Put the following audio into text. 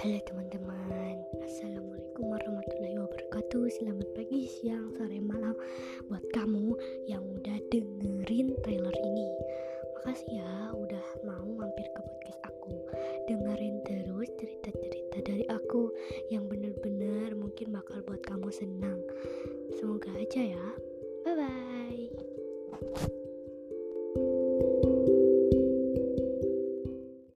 Halo teman-teman Assalamualaikum warahmatullahi wabarakatuh. Selamat pagi, siang, sore, malam Buat kamu yang udah dengerin trailer ini. Makasih ya udah mau mampir ke podcast aku. Dengerin terus cerita-cerita dari aku Yang bener-bener mungkin bakal buat kamu senang. Semoga aja ya. Bye-bye.